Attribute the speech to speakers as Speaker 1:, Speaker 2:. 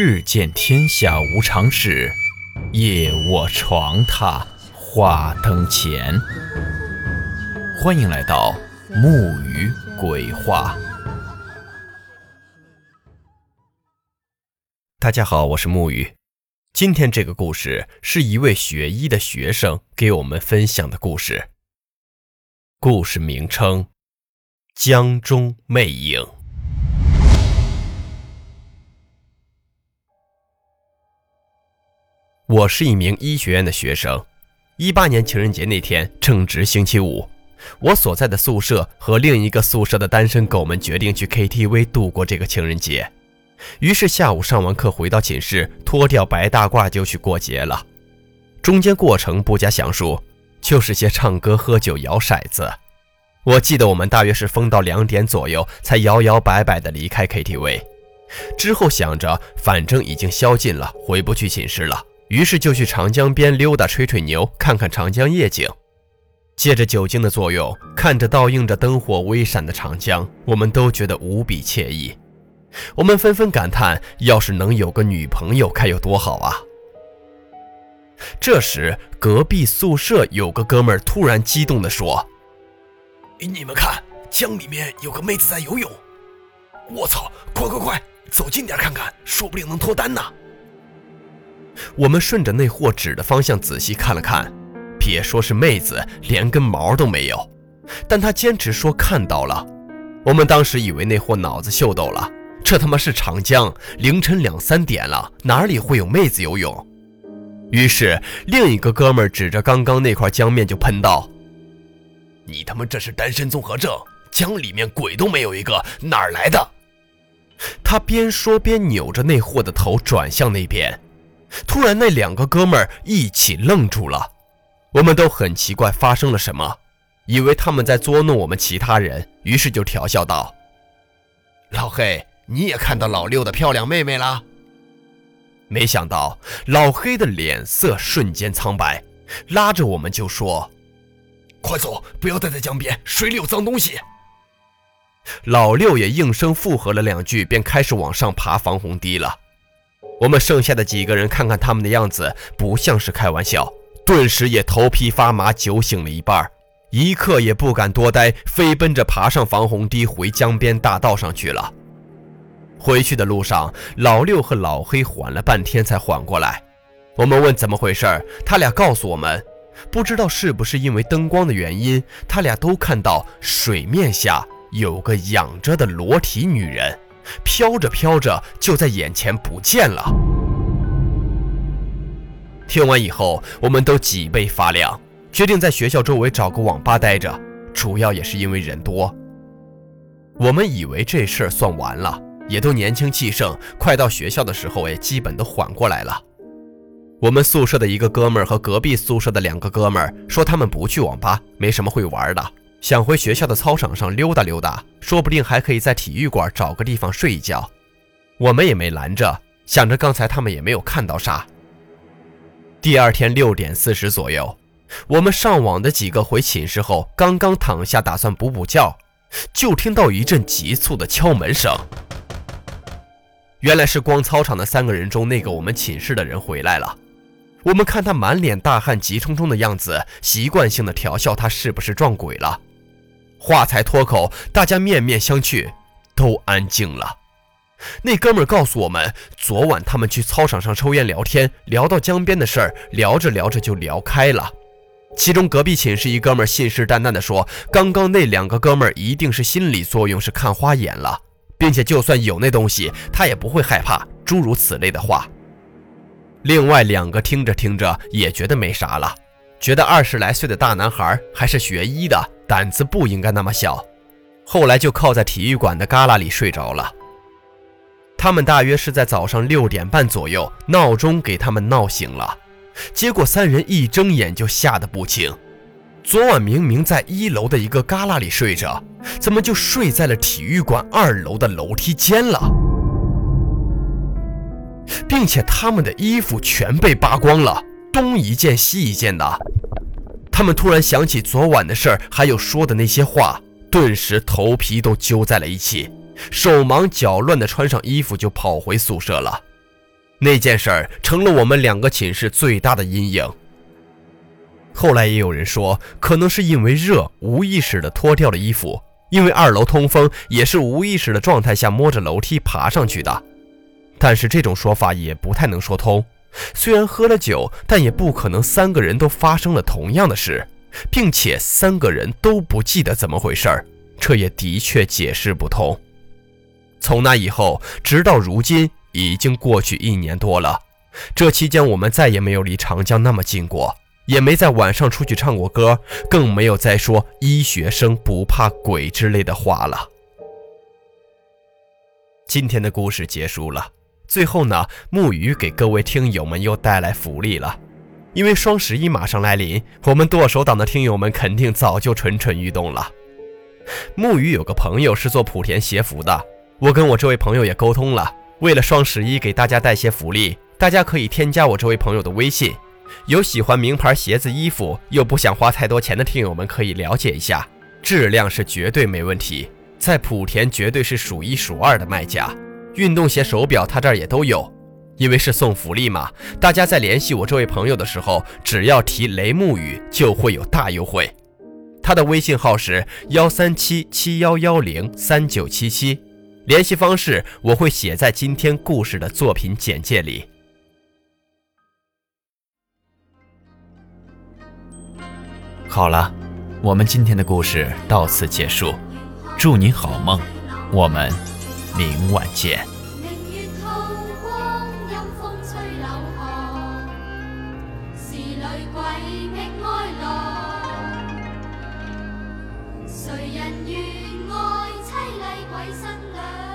Speaker 1: 日见天下无常事，夜卧床榻话灯前。欢迎来到木鱼鬼话。大家好，我是木鱼。今天这个故事是一位学医的学生给我们分享的故事。故事名称：江中魅影。我是一名医学院的学生。一八年情人节那天正值星期五，我所在的宿舍和另一个宿舍的单身狗们决定去 KTV 度过这个情人节。于是下午上完课回到寝室，脱掉白大褂就去过节了。中间过程不加详述，就是些唱歌、喝酒、摇骰子。我记得我们大约是疯到两点左右才摇摇摆摆地离开 KTV。之后想着反正已经宵禁了，回不去寝室了。于是就去长江边溜达、吹吹牛，看看长江夜景。借着酒精的作用，看着倒映着灯火微闪的长江，我们都觉得无比惬意。我们纷纷感叹：要是能有个女朋友，该有多好啊！这时，隔壁宿舍有个哥们儿突然激动地说：“
Speaker 2: 你们看，江里面有个妹子在游泳！我操，快快快，走近点看看，说不定能脱单呢！”
Speaker 1: 我们顺着那货指的方向仔细看了看，别说是妹子，连根毛都没有。但他坚持说看到了。我们当时以为那货脑子秀逗了，这他妈是长江，凌晨两三点了，哪里会有妹子游泳？于是另一个哥们指着刚刚那块江面就喷道：“
Speaker 2: 你他妈这是单身综合症，江里面鬼都没有一个，哪儿来的？”
Speaker 1: 他边说边扭着那货的头转向那边。突然，那两个哥们儿一起愣住了，我们都很奇怪发生了什么，以为他们在捉弄我们其他人，于是就调笑道：“
Speaker 2: 老黑，你也看到老六的漂亮妹妹了？”
Speaker 1: 没想到老黑的脸色瞬间苍白，拉着我们就说：“
Speaker 2: 快走，不要待在江边，水里有脏东西。”
Speaker 1: 老六也应声附和了两句，便开始往上爬防洪堤了。我们剩下的几个人看看他们的样子，不像是开玩笑，顿时也头皮发麻，酒醒了一半，一刻也不敢多待，飞奔着爬上防洪堤，回江边大道上去了。回去的路上，老六和老黑缓了半天才缓过来。我们问怎么回事，他俩告诉我们，不知道是不是因为灯光的原因，他俩都看到水面下有个仰着的裸体女人。飘着飘着，就在眼前不见了。听完以后，我们都脊背发凉，决定在学校周围找个网吧待着。主要也是因为人多。我们以为这事儿算完了，也都年轻气盛，快到学校的时候也基本都缓过来了。我们宿舍的一个哥们儿和隔壁宿舍的两个哥们儿说，他们不去网吧，没什么会玩的。想回学校的操场上溜达溜达，说不定还可以在体育馆找个地方睡一觉。我们也没拦着，想着刚才他们也没有看到啥。第二天六点四十左右，我们上网的几个回寝室后，刚刚躺下打算补补觉，就听到一阵急促的敲门声。原来是光操场的三个人中那个我们寝室的人回来了。我们看他满脸大汗、急冲冲的样子，习惯性的调笑他是不是撞鬼了。话才脱口，大家面面相觑，都安静了。那哥们告诉我们，昨晚他们去操场上抽烟聊天，聊到江边的事儿，聊着聊着就聊开了。其中隔壁寝室一哥们信誓旦旦地说，刚刚那两个哥们一定是心理作用，是看花眼了，并且就算有那东西，他也不会害怕。诸如此类的话。另外两个听着听着也觉得没啥了，觉得二十来岁的大男孩还是学医的。胆子不应该那么小，后来就靠在体育馆的旮旯里睡着了。他们大约是在早上六点半左右，闹钟给他们闹醒了。结果三人一睁眼就吓得不轻。昨晚明明在一楼的一个旮旯里睡着，怎么就睡在了体育馆二楼的楼梯间了？并且他们的衣服全被扒光了，东一件西一件的。他们突然想起昨晚的事儿，还有说的那些话，顿时头皮都揪在了一起，手忙脚乱地穿上衣服就跑回宿舍了。那件事儿成了我们两个寝室最大的阴影。后来也有人说，可能是因为热，无意识的脱掉了衣服；因为二楼通风，也是无意识的状态下摸着楼梯爬上去的。但是这种说法也不太能说通。虽然喝了酒，但也不可能三个人都发生了同样的事，并且三个人都不记得怎么回事儿，这也的确解释不通。从那以后，直到如今，已经过去一年多了。这期间，我们再也没有离长江那么近过，也没在晚上出去唱过歌，更没有再说“医学生不怕鬼”之类的话了。今天的故事结束了。最后呢，木鱼给各位听友们又带来福利了，因为双十一马上来临，我们剁手党的听友们肯定早就蠢蠢欲动了。木鱼有个朋友是做莆田鞋服的，我跟我这位朋友也沟通了，为了双十一给大家带些福利，大家可以添加我这位朋友的微信。有喜欢名牌鞋子、衣服又不想花太多钱的听友们可以了解一下，质量是绝对没问题，在莆田绝对是数一数二的卖家。运动鞋、手表，他这儿也都有，因为是送福利嘛。大家在联系我这位朋友的时候，只要提雷木雨，就会有大优惠。他的微信号是幺三七七幺幺零三九七七，联系方式我会写在今天故事的作品简介里。好了，我们今天的故事到此结束，祝您好梦，我们。明晚见。
Speaker 3: 月光阴风吹柳巷谁人愿爱鬼新娘？